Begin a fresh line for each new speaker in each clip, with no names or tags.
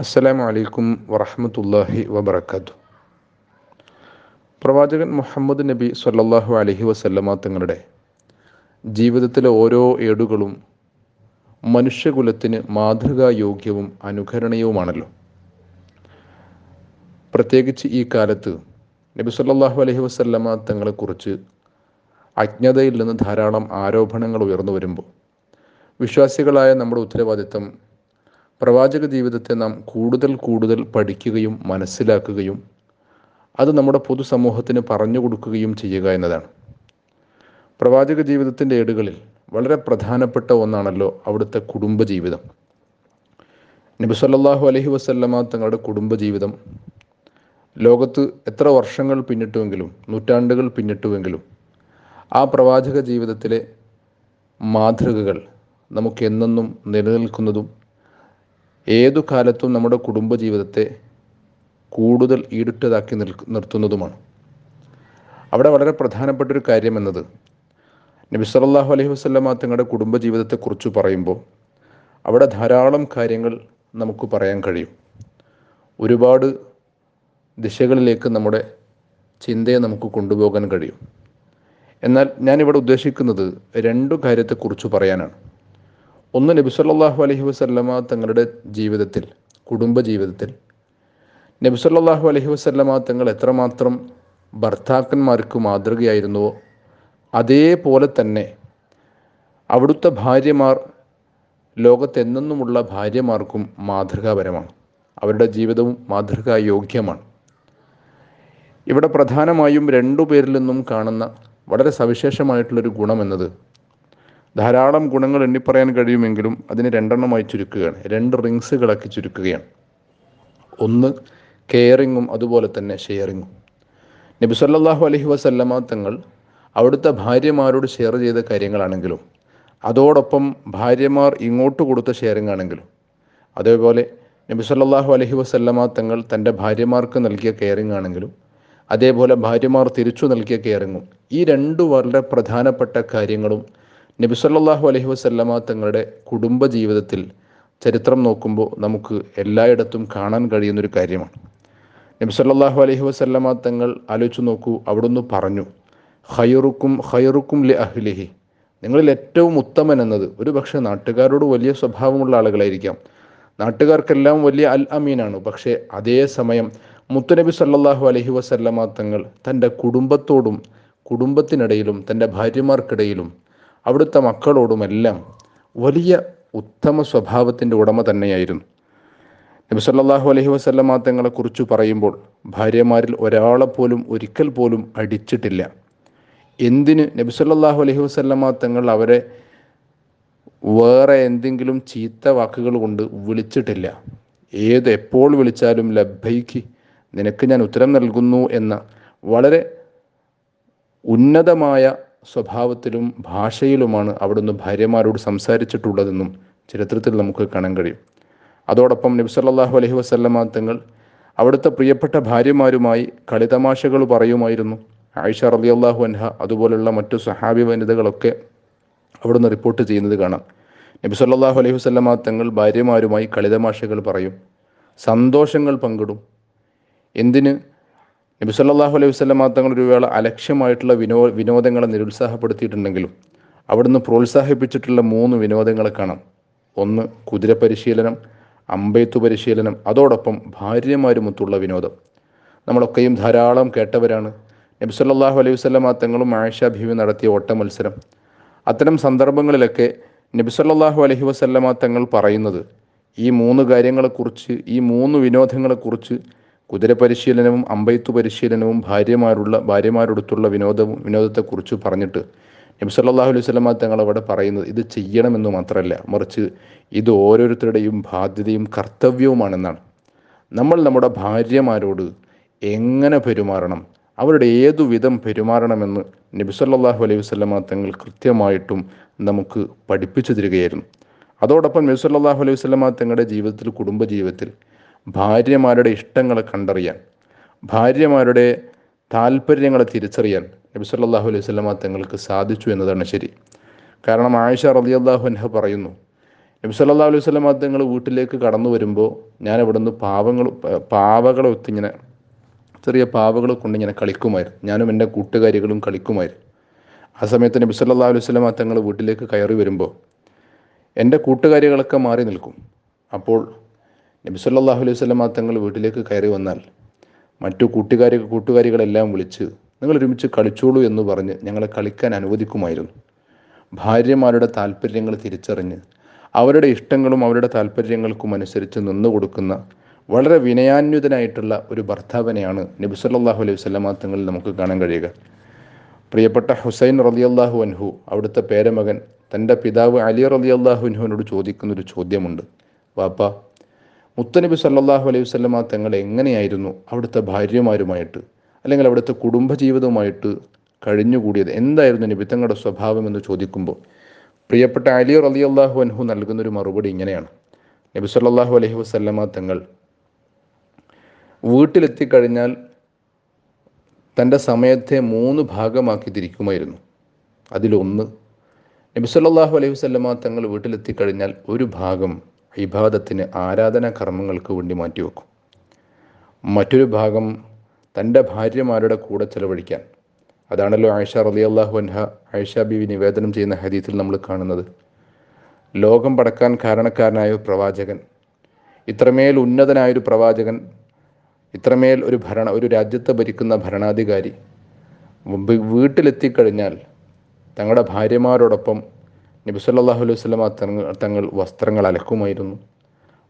അസ്സലാമു അലൈക്കും വറഹമത്തല്ലാഹി വബർക്കാത്തു പ്രവാചകൻ മുഹമ്മദ് നബി സല്ലാഹു അലഹി വസല്ലമ തങ്ങളുടെ ജീവിതത്തിലെ ഓരോ ഏടുകളും മനുഷ്യകുലത്തിന് മാതൃകായോഗ്യവും അനുകരണീയവുമാണല്ലോ പ്രത്യേകിച്ച് ഈ കാലത്ത് നബി സല്ലാഹു അലൈഹി വസല്ലമ തങ്ങളെക്കുറിച്ച് അജ്ഞതയിൽ നിന്ന് ധാരാളം ആരോപണങ്ങൾ ഉയർന്നു വരുമ്പോൾ വിശ്വാസികളായ നമ്മുടെ ഉത്തരവാദിത്തം പ്രവാചക ജീവിതത്തെ നാം കൂടുതൽ കൂടുതൽ പഠിക്കുകയും മനസ്സിലാക്കുകയും അത് നമ്മുടെ പൊതുസമൂഹത്തിന് പറഞ്ഞു കൊടുക്കുകയും ചെയ്യുക എന്നതാണ്. പ്രവാചക ജീവിതത്തിന്റെ ഏടുകളിൽ വളരെ പ്രധാനപ്പെട്ട ഒന്നാണല്ലോ അവിടുത്തെ കുടുംബജീവിതം. നബി സല്ലല്ലാഹു അലൈഹി വസല്ലമ തങ്ങളുടെ കുടുംബജീവിതം. ലോകത്ത് എത്ര വർഷങ്ങൾ പിന്നിട്ടുവെങ്കിലും നൂറ്റാണ്ടുകൾ പിന്നിട്ടുവെങ്കിലും ആ പ്രവാചക ജീവിതത്തിലെ മാതൃകകൾ നമുക്ക് എന്നെന്നും നിലനിൽക്കുന്നതും ഏതു കാലത്തും നമ്മുടെ കുടുംബ ജീവിതത്തെ കൂടുതൽ ഈടുറ്റതാക്കി നിൽ നിർത്തുന്നതുമാണ്. അവിടെ വളരെ പ്രധാനപ്പെട്ട ഒരു കാര്യം എന്നത് നബി സല്ലല്ലാഹു അലൈഹി വസല്ലമ തങ്ങളുടെ കുടുംബ കുടുംബജീവിതത്തെക്കുറിച്ച് പറയുമ്പോൾ അവിടെ ധാരാളം കാര്യങ്ങൾ നമുക്ക് പറയാൻ കഴിയും. ഒരുപാട് ദിശകളിലേക്ക് നമ്മുടെ ചിന്തയെ നമുക്ക് കൊണ്ടുപോകാൻ കഴിയും. എന്നാൽ ഞാനിവിടെ ഉദ്ദേശിക്കുന്നത് രണ്ടു കാര്യത്തെക്കുറിച്ച് പറയാനാണ്. ഒന്ന് നബി സല്ലാഹു അലഹി വസല്ലമ തങ്ങളുടെ ജീവിതത്തിൽ കുടുംബ ജീവിതത്തിൽ. നബി സല്ലാഹു അലഹി വസല്ലമ തങ്ങൾ എത്രമാത്രം ഭർത്താക്കന്മാർക്ക് മാതൃകയായിരുന്നുവോ അതേപോലെ തന്നെ അവിടുത്തെ ഭാര്യമാർ ലോകത്തെന്നുമുള്ള ഭാര്യമാർക്കും മാതൃകാപരമാണ്. അവരുടെ ജീവിതവും മാതൃകായോഗ്യമാണ് ഇവിടെ പ്രധാനമായും രണ്ടു പേരിൽ നിന്നും കാണുന്ന വളരെ സവിശേഷമായിട്ടുള്ളൊരു ഗുണമെന്നത് ധാരാളം ഗുണങ്ങൾ എണ്ണിപ്പറയാൻ കഴിയുമെങ്കിലും അതിന് രണ്ടെണ്ണമായി ചുരുക്കുകയാണ്. രണ്ട് റിങ്സുകളാക്കി ചുരുക്കുകയാണ്. ഒന്ന് കെയറിങ്ങും അതുപോലെ തന്നെ ഷെയറിങ്ങും. നബി സല്ലല്ലാഹു അലൈഹി വസല്ലമ തങ്ങൾ അവിടുത്തെ ഭാര്യമാരോട് ഷെയർ ചെയ്ത കാര്യങ്ങളാണെങ്കിലും അതോടൊപ്പം ഭാര്യമാർ ഇങ്ങോട്ട് കൊടുത്ത ഷെയറിംഗ് ആണെങ്കിലും അതേപോലെ നബി സല്ലല്ലാഹു അലൈഹി വസല്ലമ തങ്ങൾ തന്റെ ഭാര്യമാർക്ക് നൽകിയ കെയറിംഗ് ആണെങ്കിലും അതേപോലെ ഭാര്യമാർ തിരിച്ചു നൽകിയ കെയറിങ്ങും ഈ രണ്ടു വളരെ പ്രധാനപ്പെട്ട കാര്യങ്ങളും നബി സല്ലല്ലാഹു അലൈഹി വസല്ലമ തങ്ങളുടെ കുടുംബ ജീവിതത്തിൽ ചരിത്രം നോക്കുമ്പോൾ നമുക്ക് എല്ലായിടത്തും കാണാൻ കഴിയുന്നൊരു കാര്യമാണ്. നബി സല്ലല്ലാഹു അലൈഹി വസല്ലമ തങ്ങൾ ആലോചിച്ച് നോക്കൂ അവിടുന്ന് പറഞ്ഞു ഖൈറുക്കും ഖൈറുക്കും ലി അഹ്ലിഹി. നിങ്ങളിൽ ഏറ്റവും ഉത്തമൻ എന്നത് ഒരു പക്ഷേ നാട്ടുകാരോട് വലിയ സ്വഭാവമുള്ള ആളുകളായിരിക്കാം. നാട്ടുകാർക്കെല്ലാം വലിയ അൽ അമീനാണ്. പക്ഷേ അതേ സമയം മുത്തുനബി സല്ലല്ലാഹു അലൈഹി വസല്ലമ തങ്ങൾ തന്റെ കുടുംബത്തോടും കുടുംബത്തിനിടയിലും തന്റെ ഭാര്യമാർക്കിടയിലും അവിടുത്തെ മക്കളോടുമെല്ലാം വലിയ ഉത്തമ സ്വഭാവത്തിന്റെ ഉടമ തന്നെയായിരുന്നു. നബി സല്ലല്ലാഹു അലൈഹി വസല്ലമ തങ്ങളെക്കുറിച്ച് പറയുമ്പോൾ ഭാര്യമാരിൽ ഒരാളെപ്പോലും ഒരിക്കൽ പോലും അടിച്ചിട്ടില്ല. എന്തിന്? നബി സല്ലാഹു അലഹി വസല്ലമ തങ്ങൾ അവരെ വേറെ എന്തെങ്കിലും ചീത്ത വാക്കുകൾ കൊണ്ട് വിളിച്ചിട്ടില്ല. ഏത് എപ്പോൾ വിളിച്ചാലും ലബ്ബൈക്ക് നിനക്ക് ഞാൻ ഉത്തരം നൽകുന്നു എന്ന വളരെ ഉന്നതമായ സ്വഭാവത്തിലും ഭാഷയിലുമാണ് അവിടുന്ന് ഭാര്യമാരോട് സംസാരിച്ചിട്ടുള്ളതെന്നും ചരിത്രത്തിൽ നമുക്ക് കാണാൻ കഴിയും. അതോടൊപ്പം നബി സല്ലല്ലാഹു അലൈഹി വസല്ലമ തങ്ങൾ അവിടുത്തെ പ്രിയപ്പെട്ട ഭാര്യമാരുമായി കളിതമാശകൾ പറയുമായിരുന്നു. ആയിഷ റളിയല്ലാഹു അൻഹ അതുപോലുള്ള മറ്റു സഹാബി വനിതകളൊക്കെ അവിടുന്ന് റിപ്പോർട്ട് ചെയ്യുന്നത് കാണാം. നബി സല്ലല്ലാഹു അലൈഹി വസല്ലമ തങ്ങൾ ഭാര്യമാരുമായി കളിതമാശകൾ പറയും. സന്തോഷങ്ങൾ പങ്കിടും. എന്തിന്? നബി സല്ലാഹു അലൈഹി വസല്ലമ തങ്ങൾ ഒരു വേള അലക്ഷ്യമായിട്ടുള്ള വിനോ വിനോദങ്ങളെ നിരുത്സാഹപ്പെടുത്തിയിട്ടുണ്ടെങ്കിലും അവിടുന്ന് പ്രോത്സാഹിപ്പിച്ചിട്ടുള്ള മൂന്ന് വിനോദങ്ങളെ കാണാം. ഒന്ന് കുതിര പരിശീലനം അമ്പെയ്ത്തു പരിശീലനം അതോടൊപ്പം ഭാര്യമാരുമൊത്തുള്ള വിനോദം. നമ്മളൊക്കെയും ധാരാളം കേട്ടവരാണ്. നബി സല്ലാഹു അലൈഹി വസല്ലമ തങ്ങളും ആയിഷ ബീവി നടത്തിയ ഓട്ട മത്സരം അത്തരം സന്ദർഭങ്ങളിലൊക്കെ നബി സല്ലാഹു അലൈഹി വസല്ലമ തങ്ങൾ പറയുന്നത് ഈ മൂന്ന് കാര്യങ്ങളെക്കുറിച്ച് ഈ മൂന്ന് വിനോദങ്ങളെക്കുറിച്ച് കുതിര പരിശീലനവും അമ്പെയ്ത്തു പരിശീലനവും ഭാര്യമാരുള്ള ഭാര്യമാരോടുത്തുള്ള വിനോദവും വിനോദത്തെക്കുറിച്ച് പറഞ്ഞിട്ട് നബി സല്ലല്ലാഹു അലൈഹി സ്വലമ തങ്ങൾ അവിടെ പറയുന്നത് ഇത് ചെയ്യണമെന്ന് മാത്രമല്ല മറിച്ച് ഇത് ഓരോരുത്തരുടെയും ബാധ്യതയും കർത്തവ്യവുമാണെന്നാണ്. നമ്മൾ നമ്മുടെ ഭാര്യമാരോട് എങ്ങനെ പെരുമാറണം? അവരുടെ ഏതു വിധം പെരുമാറണമെന്ന് നബി സല്ലല്ലാഹു അലൈഹി വസല്ലമ തങ്ങൾ കൃത്യമായിട്ടും നമുക്ക് പഠിപ്പിച്ചു തരികയായിരുന്നു. അതോടൊപ്പം നബി സല്ലല്ലാഹു അലൈഹി വസല്ലമ തങ്ങളുടെ ജീവിതത്തിൽ കുടുംബ ജീവിതത്തിൽ ഭാര്യമാരുടെ ഇഷ്ടങ്ങളെ കണ്ടറിയാൻ ഭാര്യമാരുടെ താല്പര്യങ്ങളെ തിരിച്ചറിയാൻ നബി സല്ലാഹു അലൈഹി വസല്ലമ തങ്ങൾക്ക് സാധിച്ചു എന്നതാണ് ശരി. കാരണം ആയിഷ റളിയല്ലാഹു അൻഹ പറയുന്നു നബി സല്ലാ അലൈഹി സ്വലമ തങ്ങൾ വീട്ടിലേക്ക് കടന്നു വരുമ്പോൾ ഞാൻ അവിടുന്ന് പാവങ്ങൾ പാവകളെ ഒത്തിങ്ങനെ ചെറിയ പാവകളെ കൊണ്ട് ഇങ്ങനെ കളിക്കുമായിരുന്നു. ഞാനും എന്റെ കൂട്ടുകാരികളും കളിക്കുമായിരുന്നു. ആ സമയത്ത് നബി സല്ലാ അലൈഹി സ്വലമ തങ്ങൾ വീട്ടിലേക്ക് കയറി വരുമ്പോൾ എന്റെ കൂട്ടുകാരികളൊക്കെ മാറി നിൽക്കും. അപ്പോൾ നബി സല്ലാഹു അലൈഹി സ്വലം തങ്ങൾ വീട്ടിലേക്ക് കയറി വന്നാൽ മറ്റു കൂട്ടുകാരി കൂട്ടുകാരികളെല്ലാം വിളിച്ച് നിങ്ങൾ ഒരുമിച്ച് കളിച്ചോളൂ എന്ന് പറഞ്ഞ് ഞങ്ങളെ കളിക്കാൻ അനുവദിക്കുമായിരുന്നു. ഭാര്യമാരുടെ താല്പര്യങ്ങൾ തിരിച്ചറിഞ്ഞ് അവരുടെ ഇഷ്ടങ്ങളും അവരുടെ താല്പര്യങ്ങൾക്കും അനുസരിച്ച് നിന്നു കൊടുക്കുന്ന വളരെ വിനയാന്വിതനായിട്ടുള്ള ഒരു ഭർത്താവിനെയാണ് നബി സല്ലാഹു അലൈഹി വസ്ലമ തങ്ങളിൽ നമുക്ക് കാണാൻ കഴിയുക. പ്രിയപ്പെട്ട ഹുസൈൻ റലിയല്ലാഹു അൻഹു അവിടുത്തെ പേരമകൻ തന്റെ പിതാവ് അലി റലിയല്ലാഹു അൻഹുവിനോട് ചോദിക്കുന്നൊരു ചോദ്യമുണ്ട്. വാപ്പ മുത്തനബി സല്ലാഹു അലൈഹി വസ്ലമ തങ്ങൾ എങ്ങനെയായിരുന്നു? അവിടുത്തെ ഭാര്യമാരുമായിട്ട് അല്ലെങ്കിൽ അവിടുത്തെ കുടുംബജീവിതവുമായിട്ട് കഴിഞ്ഞുകൂടിയത് എന്തായിരുന്നു നബി തങ്ങളുടെ സ്വഭാവം എന്ന് ചോദിക്കുമ്പോൾ? പ്രിയപ്പെട്ട അലി റലി അള്ളാഹു അൻഹു നൽകുന്നൊരു മറുപടി ഇങ്ങനെയാണ്. നബി സല്ലാഹു അലൈഹി വസ്ലമ തങ്ങൾ വീട്ടിലെത്തിക്കഴിഞ്ഞാൽ തന്റെ സമയത്തെ മൂന്ന് ഭാഗമാക്കി തിരിക്കുമായിരുന്നു. അതിലൊന്ന് നബി സല്ലാഹു അലൈഹി വസ്ലമ തങ്ങൾ വീട്ടിലെത്തിക്കഴിഞ്ഞാൽ ഒരു ഭാഗം ഇബാദത്തിന് ആരാധന കർമ്മങ്ങൾക്ക് വേണ്ടി മാറ്റിവെക്കും മറ്റൊരു ഭാഗം തന്റെ ഭാര്യമാരുടെ കൂടെ ചെലവഴിക്കാൻ. അതാണല്ലോ ആയിഷ റലി അള്ളാഹു അൻഹ ആയിഷ ബിവി നിവേദനം ചെയ്യുന്ന ഹദീത്തിൽ നമ്മൾ കാണുന്നത്. ലോകം പടക്കാൻ കാരണക്കാരനായ പ്രവാചകൻ ഇത്രമേൽ ഉന്നതനായൊരു പ്രവാചകൻ ഇത്രമേൽ ഒരു ഭരണ ഒരു രാജ്യത്തെ ഭരിക്കുന്ന ഭരണാധികാരി വീട്ടിലെത്തിക്കഴിഞ്ഞാൽ തങ്ങളുടെ ഭാര്യമാരോടൊപ്പം നബി സല്ലാഹു അലൈഹി സ്വലമ തങ്ങൾ തങ്ങൾ വസ്ത്രങ്ങൾ അലക്കുമായിരുന്നു.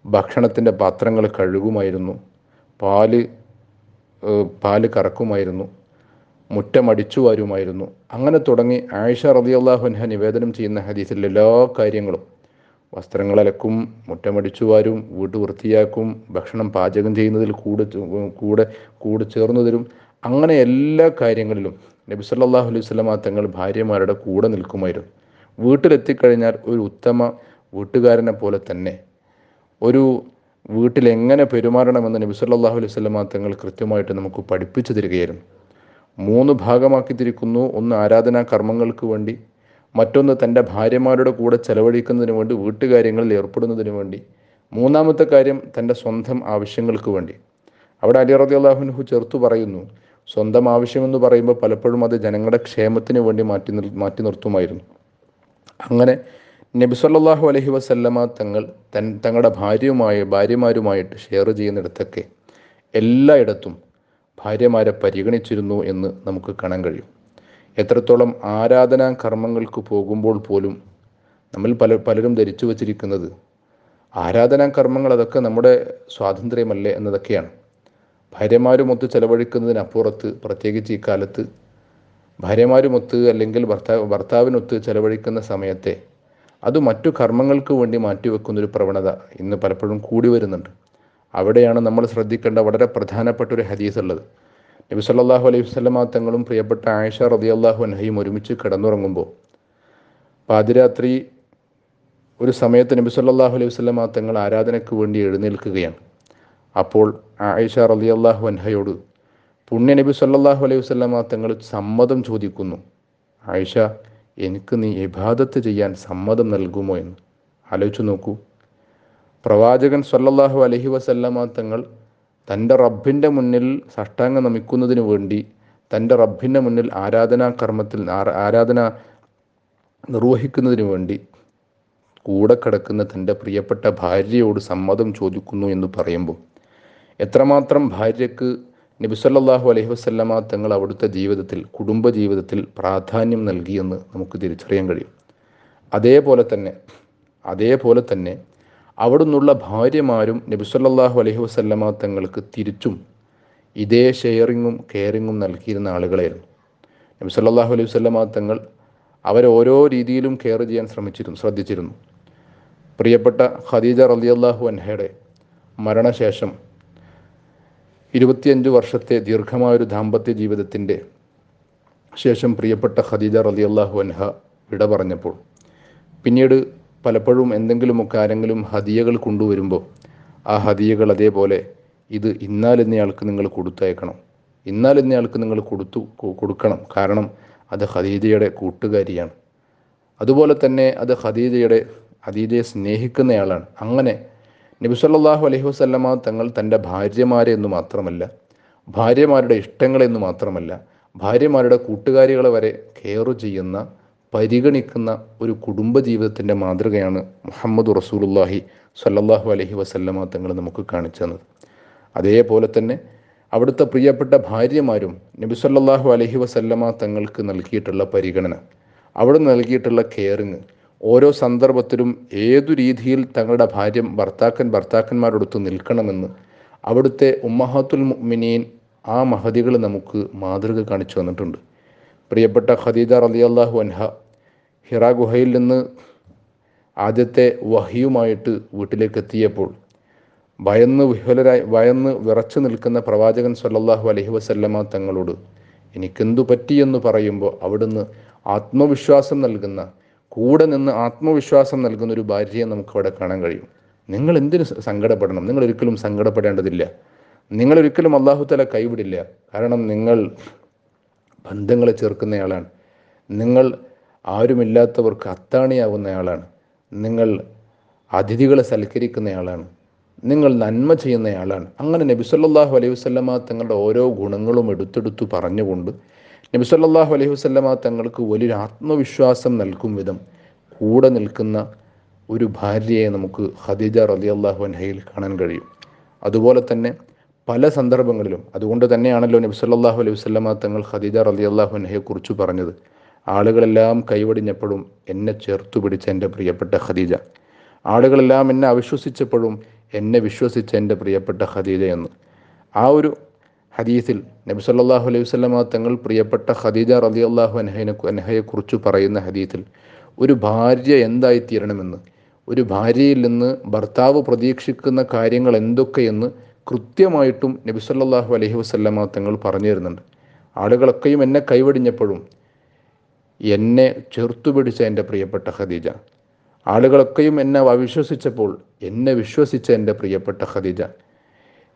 ഭക്ഷണത്തിന്റെ പാത്രങ്ങൾ കഴുകുമായിരുന്നു. പാൽ പാൽ കറക്കുമായിരുന്നു. മുറ്റമടിച്ചു വാരുമായിരുന്നു. അങ്ങനെ തുടങ്ങി ആയിഷ റതിയല്ലാഹുൻഹ നിവേദനം ചെയ്യുന്ന ഹദീസിലെ എല്ലാ കാര്യങ്ങളും. വസ്ത്രങ്ങൾ അലക്കും മുറ്റമടിച്ചു വാരും വീട്ട് വൃത്തിയാക്കും ഭക്ഷണം പാചകം ചെയ്യുന്നതിൽ കൂടെ കൂടെ കൂടെ ചേർന്നു തരും. അങ്ങനെ എല്ലാ കാര്യങ്ങളിലും നബി സല്ലാഹു അലൈഹി സ്വലമ തങ്ങൾ ഭാര്യമാരുടെ കൂടെ നിൽക്കുമായിരുന്നു. വീട്ടിലെത്തിക്കഴിഞ്ഞാൽ ഒരു ഉത്തമ വീട്ടുകാരനെ പോലെ തന്നെ. ഒരു വീട്ടിൽ എങ്ങനെ പെരുമാറണമെന്ന് നബി സല്ലാഹു അലൈഹി സ്വലമ തങ്ങൾ കൃത്യമായിട്ട് നമുക്ക് പഠിപ്പിച്ചു തരികയായിരുന്നു. മൂന്ന് ഭാഗമാക്കി തിരിക്കുന്നു ഒന്ന് ആരാധനാ കർമ്മങ്ങൾക്ക് വേണ്ടി മറ്റൊന്ന് തന്റെ ഭാര്യമാരുടെ കൂടെ ചെലവഴിക്കുന്നതിന് വേണ്ടി വീട്ടുകാര്യങ്ങളിൽ ഏർപ്പെടുന്നതിന് വേണ്ടി. മൂന്നാമത്തെ കാര്യം തന്റെ സ്വന്തം ആവശ്യങ്ങൾക്ക് വേണ്ടി. അവിടെ അലി റളിയല്ലാഹു അള്ളാഹുനഹു ചേർത്തു പറയുന്നു സ്വന്തം ആവശ്യമെന്ന് പറയുമ്പോൾ പലപ്പോഴും അത് ജനങ്ങളുടെ ക്ഷേമത്തിന് വേണ്ടി മാറ്റി മാറ്റി നിർത്തുമായിരുന്നു. അങ്ങനെ നബി സല്ലാഹു അലഹി വസല്ലമ തങ്ങൾ തൻ തങ്ങളുടെ ഭാര്യയുമായി ഭാര്യമാരുമായിട്ട് ഷെയർ ചെയ്യുന്നിടത്തൊക്കെ എല്ലായിടത്തും ഭാര്യമാരെ പരിഗണിച്ചിരുന്നു എന്ന് നമുക്ക് കാണാൻ കഴിയും. എത്രത്തോളം ആരാധനാ കർമ്മങ്ങൾക്ക് പോകുമ്പോൾ പോലും നമ്മൾ പല പലരും ധരിച്ചു വച്ചിരിക്കുന്നത് ആരാധനാ കർമ്മങ്ങൾ അതൊക്കെ നമ്മുടെ സ്വാതന്ത്ര്യമല്ലേ എന്നതൊക്കെയാണ്. ഭാര്യമാരുമൊത്ത് ചെലവഴിക്കുന്നതിനപ്പുറത്ത് പ്രത്യേകിച്ച് ഈ ഭാര്യമാരുമൊത്ത് അല്ലെങ്കിൽ ഭർത്താവ് ഭർത്താവിനൊത്ത് ചെലവഴിക്കുന്ന സമയത്തെ അത് മറ്റു കർമ്മങ്ങൾക്ക് വേണ്ടി മാറ്റിവെക്കുന്നൊരു പ്രവണത ഇന്ന് പലപ്പോഴും കൂടി വരുന്നുണ്ട്. അവിടെയാണ് നമ്മൾ ശ്രദ്ധിക്കേണ്ട വളരെ പ്രധാനപ്പെട്ട ഒരു ഹദീസ് ഉള്ളത് നബി സല്ലാഹു അലൈഹി വസ്ലമാ തങ്ങളും പ്രിയപ്പെട്ട ആയിഷ റതി അള്ളാഹു അനഹയും ഒരുമിച്ച് കിടന്നുറങ്ങുമ്പോൾ പാതിരാത്രി ഒരു സമയത്ത് നബി സല്ലാഹു അലൈഹി വസ്ലമാ തങ്ങൾ ആരാധനയ്ക്ക് വേണ്ടി എഴുന്നേൽക്കുകയാണ്. അപ്പോൾ ആയിഷ റതി അള്ളാഹു അൻഹയോട് പുണ്യ നബി സല്ലാഹു അലൈഹി വസ്ലമ തങ്ങൾ സമ്മതം ചോദിക്കുന്നു. ആയിഷ എനിക്ക് നീ ഇബാദത്ത് ചെയ്യാൻ സമ്മതം നൽകുമോ എന്ന്? ആലോചിച്ചു നോക്കൂ. പ്രവാചകൻ സല്ലല്ലാഹു അലഹി വസല്ലമ തങ്ങൾ തന്റെ റബ്ബിന്റെ മുന്നിൽ സഷ്ടാംഗം നമിക്കുന്നതിന് വേണ്ടി തന്റെ റബ്ബിന്റെ മുന്നിൽ ആരാധനാ കർമ്മത്തിൽ ആരാധന നിർവഹിക്കുന്നതിന് വേണ്ടി കൂടെ കിടക്കുന്ന തന്റെ പ്രിയപ്പെട്ട ഭാര്യയോട് സമ്മതം ചോദിക്കുന്നു എന്ന് പറയുമ്പോൾ എത്രമാത്രം ഭാര്യയ്ക്ക് നബിസല്ലാഹു അലൈഹി വസ്ലമ തങ്ങൾ അവിടുത്തെ ജീവിതത്തിൽ കുടുംബ ജീവിതത്തിൽ പ്രാധാന്യം നൽകിയെന്ന് നമുക്ക് തിരിച്ചറിയാൻ കഴിയും. അതേപോലെ തന്നെ അതേപോലെ തന്നെ അവിടുന്നുള്ള ഭാര്യമാരും നബിസ്വല്ലാഹു അലൈഹി വസ്ലമ തങ്ങൾക്ക് തിരിച്ചും ഇതേ ഷെയറിങ്ങും കെയറിങ്ങും നൽകിയിരുന്ന ആളുകളായിരുന്നു. നബിസ്വല്ലാഹു അലൈഹി വസ്ലമ തങ്ങൾ അവരോരോ രീതിയിലും കെയർ ചെയ്യാൻ ശ്രമിച്ചിരുന്നു ശ്രദ്ധിച്ചിരുന്നു. പ്രിയപ്പെട്ട ഖദീജ റലിയല്ലാഹു അൻഹയുടെ മരണശേഷം ഇരുപത്തിയഞ്ച് വർഷത്തെ ദീർഘമായൊരു ദാമ്പത്യ ജീവിതത്തിന്റെ ശേഷം പ്രിയപ്പെട്ട ഖദീജ റലിയല്ലാഹു അൻഹ വിട പറഞ്ഞപ്പോൾ പിന്നീട് പലപ്പോഴും എന്തെങ്കിലുമൊക്കെ ആരെങ്കിലും ഹദിയകൾ കൊണ്ടുവരുമ്പോൾ ആ ഹദിയകൾ അതേപോലെ ഇത് ഇന്നാൽ എന്നയാൾക്ക് നിങ്ങൾ കൊടുത്തയക്കണം ഇന്നാൽ എന്നയാൾക്ക് നിങ്ങൾ കൊടുത്തു കൊടുക്കണം. കാരണം അത് ഖദീജയുടെ കൂട്ടുകാരിയാണ്. അതുപോലെ തന്നെ അത് ഖദീജയുടെ ഖദീജയെ സ്നേഹിക്കുന്നയാളാണ്. അങ്ങനെ നബി സല്ലല്ലാഹു അലൈഹി വസല്ലമ തങ്ങൾ തന്റെ ഭാര്യമാരെ എന്ന് മാത്രമല്ല ഭാര്യമാരുടെ ഇഷ്ടങ്ങളെന്ന് മാത്രമല്ല ഭാര്യമാരുടെ കൂട്ടുകാരികളെ വരെ കെയർ ചെയ്യുന്ന പരിഗണിക്കുന്ന ഒരു കുടുംബ ജീവിതത്തിന്റെ മാതൃകയാണ് മുഹമ്മദ് റസൂലുള്ളാഹി സല്ലല്ലാഹു അലൈഹി വസല്ലമ തങ്ങൾ നമുക്ക് കാണിച്ചു തന്നത്. അതേപോലെ തന്നെ അവിടുത്തെ പ്രിയപ്പെട്ട ഭാര്യമാരും നബി സല്ലല്ലാഹു അലൈഹി വസല്ലമ തങ്ങൾക്ക് നൽകിയിട്ടുള്ള പരിഗണന അവിടെ നൽകിയിട്ടുള്ള കെയറിങ് ഓരോ സന്ദർഭത്തിലും ഏതു രീതിയിൽ തങ്ങളുടെ ഭാര്യ ഭർത്താക്കൻ ഭർത്താക്കന്മാരോടൊത്ത് നിൽക്കണമെന്ന് അവിടുത്തെ ഉമ്മഹാത്തുൽ മുഅ്മിനീൻ ആ മഹതികൾ നമുക്ക് മാതൃക കാണിച്ചു തന്നിട്ടുണ്ട്. പ്രിയപ്പെട്ട ഖദീജ റളിയല്ലാഹു അൻഹ ഹിറ ഗുഹയിൽ നിന്ന് ആദ്യത്തെ വഹിയുമായിട്ട് വീട്ടിലേക്ക് എത്തിയപ്പോൾ ഭയന്ന് വിഹ്വലരായി ഭയന്ന് വിറച്ചു നിൽക്കുന്ന പ്രവാചകൻ സല്ലല്ലാഹു അലൈഹി വസല്ലമ തങ്ങളോട് എനിക്കെന്തു പറ്റിയെന്ന് പറയുമ്പോൾ അവിടുന്ന് ആത്മവിശ്വാസം നൽകുന്ന കൂടെ നിന്ന് ആത്മവിശ്വാസം നൽകുന്ന ഒരു ഭാര്യയെ നമുക്കവിടെ കാണാൻ കഴിയും. നിങ്ങൾ എന്തിനു സങ്കടപ്പെടണം? നിങ്ങൾ ഒരിക്കലും സങ്കടപ്പെടേണ്ടതില്ല. നിങ്ങൾ ഒരിക്കലും അള്ളാഹു തല കൈവിടില്ല. കാരണം നിങ്ങൾ ബന്ധങ്ങളെ ചേർക്കുന്നയാളാണ് നിങ്ങൾ ആരുമില്ലാത്തവർക്ക് അത്താണിയാവുന്നയാളാണ്. നിങ്ങൾ അതിഥികളെ സൽക്കരിക്കുന്നയാളാണ്. നിങ്ങൾ നന്മ ചെയ്യുന്നയാളാണ്. അങ്ങനെ നബി സല്ലല്ലാഹു അലൈഹി വസല്ലമ തങ്ങളുടെ ഓരോ ഗുണങ്ങളും എടുത്തെടുത്തു പറഞ്ഞുകൊണ്ട് നബി സല്ലല്ലാഹു അലൈഹി വസല്ലമ തങ്ങൾക്ക് വലിയൊരു ആത്മവിശ്വാസം നൽകും വിധം കൂടെ നിൽക്കുന്ന ഒരു ഭാര്യയെ നമുക്ക് ഖദീജ അള്ളാഹു അൻഹയിൽ കാണാൻ കഴിയും. അതുപോലെ തന്നെ പല സന്ദർഭങ്ങളിലും അതുകൊണ്ട് തന്നെയാണല്ലോ നബി സല്ലല്ലാഹു അലൈഹി വസല്ലമ തങ്ങൾ ഖദീജ അള്ളാഹു അൻഹയെ കുറിച്ച് പറഞ്ഞത്. ആളുകളെല്ലാം കൈവടിഞ്ഞപ്പോഴും എന്നെ ചേർത്തു പിടിച്ച എന്റെ പ്രിയപ്പെട്ട ഖദീജ. ആളുകളെല്ലാം എന്നെ അവിശ്വസിച്ചപ്പോഴും എന്നെ വിശ്വസിച്ച എന്റെ പ്രിയപ്പെട്ട ഖദീജ എന്ന്. ആ ഒരു ഹദീസിൽ നബി സല്ലാഹു അലൈഹി വസല്ലമ തങ്ങൾ പ്രിയപ്പെട്ട ഖദീജ അള്ളാഹു അൻഹയെ അൻഹയെക്കുറിച്ച് പറയുന്ന ഹദീസിൽ ഒരു ഭാര്യ എന്തായി തീരണമെന്ന് ഒരു ഭാര്യയിൽ നിന്ന് ഭർത്താവ് പ്രതീക്ഷിക്കുന്ന കാര്യങ്ങൾ എന്തൊക്കെയെന്ന് കൃത്യമായിട്ടും നബി സല്ലാഹു അലൈഹി വസല്ലമ തങ്ങൾ പറഞ്ഞു തരുന്നുണ്ട് ആളുകളൊക്കെയും എന്നെ കൈവടിഞ്ഞപ്പോഴും എന്നെ ചേർത്തുപിടിച്ച എന്റെ പ്രിയപ്പെട്ട ഖദീജ. ആളുകളൊക്കെയും എന്നെ അവിശ്വസിച്ചപ്പോൾ എന്നെ വിശ്വസിച്ച എന്റെ പ്രിയപ്പെട്ട ഖദീജ.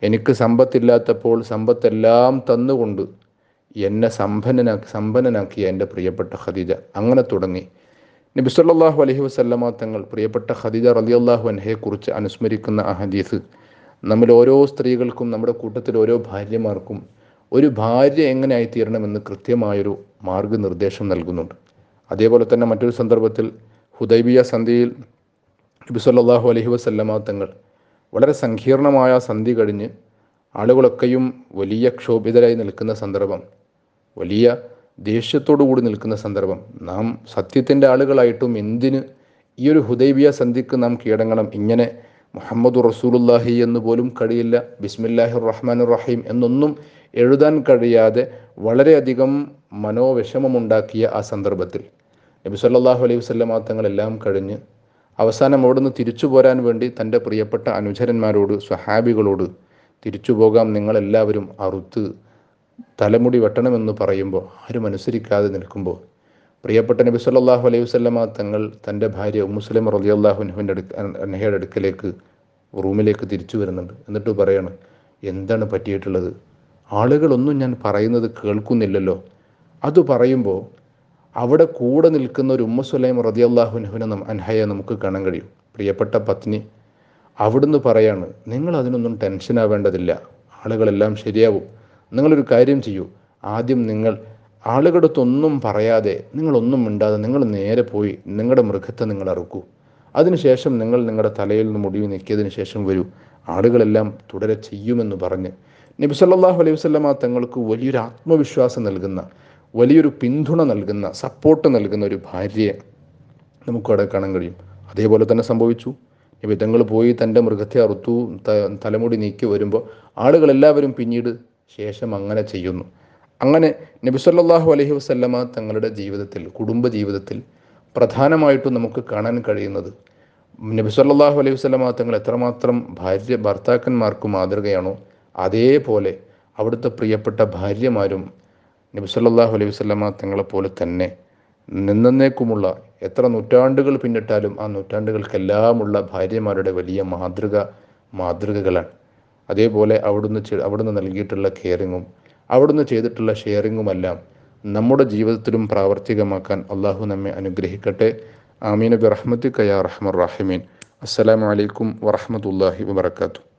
എനിക്ക് സമ്പത്തില്ലാത്തപ്പോൾ സമ്പത്തെല്ലാം തന്നുകൊണ്ട് എന്നെ സമ്പന്നനാക്കി സമ്പന്നനാക്കിയ എന്റെ പ്രിയപ്പെട്ട ഖദീജ. അങ്ങനെ തുടങ്ങി. നബി സല്ലല്ലാഹു അലൈഹി വസല്ലമ തങ്ങൾ പ്രിയപ്പെട്ട ഖദീജ റളിയല്ലാഹു അൻഹയെക്കുറിച്ച് അനുസ്മരിക്കുന്ന ആ ഹദീസ് നമ്മൾ ഓരോ സ്ത്രീകൾക്കും നമ്മുടെ കൂട്ടത്തിൽ ഓരോ ഭാര്യമാർക്കും ഒരു ഭാര്യ എങ്ങനെയായി തീരണമെന്ന് കൃത്യമായൊരു മാർഗനിർദ്ദേശം നൽകുന്നുണ്ട്. അതേപോലെ തന്നെ മറ്റൊരു സന്ദർഭത്തിൽ ഹുദൈബിയ സന്ധിയിൽ നബി സല്ലല്ലാഹു അലൈഹി വസല്ലമ തങ്ങൾ വളരെ സങ്കീർണമായ സന്ധി കഴിഞ്ഞ് ആളുകളൊക്കെയും വലിയ ക്ഷോഭിതരായി നിൽക്കുന്ന സന്ദർഭം വലിയ കൂടി നിൽക്കുന്ന സന്ദർഭം. നാം സത്യത്തിന്റെ ആളുകളായിട്ടും എന്തിന് ഈ ഒരു ഹുദൈബിയ സന്ധിക്ക് നാം കീടങ്ങണം ഇങ്ങനെ മുഹമ്മദ് റസൂലുല്ലാഹി എന്ന് പോലും കഴിയില്ല ബിസ്മില്ലാഹി റഹ്മാൻ റഹീം എന്നൊന്നും എഴുതാൻ കഴിയാതെ വളരെയധികം മനോവിഷമമുണ്ടാക്കിയ ആ സന്ദർഭത്തിൽ. നബി സല്ലാഹു അലൈഹി വസല്ലമ തങ്ങളെല്ലാം കഴിഞ്ഞ് അവസാനം അവിടുന്ന് തിരിച്ചു പോരാൻ വേണ്ടി തന്റെ പ്രിയപ്പെട്ട അനുചരന്മാരോട് സ്വഹാബികളോട് തിരിച്ചു പോകാം നിങ്ങളെല്ലാവരും അറുത്ത് തലമുടി വെട്ടണമെന്ന് പറയുമ്പോൾ ആരും അനുസരിക്കാതെ നിൽക്കുമ്പോൾ പ്രിയപ്പെട്ട നബി സല്ലാഹു അലൈഹി വസല്ലമ തങ്ങൾ തന്റെ ഭാര്യ ഉമ്മുസ്ലിം റളിയല്ലാഹു അൻഹുവിന്റെ അടുക്ക അൻഹയുടെ അടുക്കലേക്ക് റൂമിലേക്ക് തിരിച്ചു വരുന്നുണ്ട്. എന്നിട്ട് പറയണം എന്താണ് പറ്റിയിട്ടുള്ളത്? ആളുകളൊന്നും ഞാൻ പറയുന്നത് കേൾക്കുന്നില്ലല്ലോ. അത് പറയുമ്പോൾ അവിടെ കൂടെ നിൽക്കുന്ന ഒരു ഉമ്മ സുലൈം റതിയല്ലാഹു അൻഹുവിനെ നം അൻഹയെ നമുക്ക് കാണാൻ കഴിയും. പ്രിയപ്പെട്ട പത്നി അവിടുന്ന് പറയാണ് നിങ്ങൾ അതിനൊന്നും ടെൻഷൻ ആവേണ്ടതില്ല. ആളുകളെല്ലാം ശരിയാവും. നിങ്ങളൊരു കാര്യം ചെയ്യൂ. ആദ്യം നിങ്ങൾ ആളുകളടുത്തൊന്നും പറയാതെ നിങ്ങളൊന്നും മിണ്ടാതെ നിങ്ങൾ നേരെ പോയി നിങ്ങളുടെ മൃഗത്തെ നിങ്ങൾ അറുക്കൂ. അതിനുശേഷം നിങ്ങൾ നിങ്ങളുടെ തലയിൽ നിന്ന് മുടിവ് നീക്കിയതിന് ശേഷം വരൂ. ആളുകളെല്ലാം തുടരെ ചെയ്യുമെന്ന് പറഞ്ഞ് നബി സല്ലല്ലാഹു അലൈഹി വസല്ലമ തങ്ങൾക്ക് വലിയൊരു ആത്മവിശ്വാസം നൽകുന്ന വലിയൊരു പിന്തുണ നൽകുന്ന സപ്പോർട്ട് നൽകുന്ന ഒരു ഭാര്യയെ നമുക്കവിടെ കാണാൻ കഴിയും. അതേപോലെ തന്നെ സംഭവിച്ചു. നബി തങ്ങൾ പോയി തന്റെ മൃഗത്തെ അറുത്തു തലമുടി നീക്കി വരുമ്പോൾ ആളുകളെല്ലാവരും പിന്നീട് ശേഷം അങ്ങനെ ചെയ്യുന്നു. അങ്ങനെ നബി സല്ലല്ലാഹു അലൈഹി വസല്ലമ തങ്ങളുടെ ജീവിതത്തിൽ കുടുംബ ജീവിതത്തിൽ പ്രധാനമായിട്ടും നമുക്ക് കാണാൻ കഴിയുന്നത് നബി സല്ലല്ലാഹു അലൈഹി വസല്ലമ തങ്ങൾ എത്രമാത്രം ഭാര്യ ഭർത്താക്കന്മാർക്ക് മാതൃകയാണോ അതേപോലെ അവിടുത്തെ പ്രിയപ്പെട്ട ഭാര്യമാരും നബി സല്ലല്ലാഹു അലൈഹി വസല്ലമ തങ്ങളെപ്പോലെ തന്നെ നിന്നേക്കുമുള്ള എത്ര നൂറ്റാണ്ടുകൾ പിന്നിട്ടാലും ആ നൂറ്റാണ്ടുകൾക്കെല്ലാമുള്ള ഭാര്യമാരുടെ വലിയ മാതൃക മാതൃകകളാണ്. അതേപോലെ അവിടുന്ന് അവിടുന്ന് നൽകിയിട്ടുള്ള കെയറിങ്ങും അവിടുന്ന് ചെയ്തിട്ടുള്ള ഷെയറിങ്ങുമെല്ലാം നമ്മുടെ ജീവിതത്തിലും പ്രാവർത്തികമാക്കാൻ അള്ളാഹു നമ്മെ അനുഗ്രഹിക്കട്ടെ. ആമീൻ. ബിറഹ്മത്തിക കയാ റഹ്മർ അസ്സലാമു അലൈക്കും വറഹ്മത്തുള്ളാഹി വബറകാതുഹു.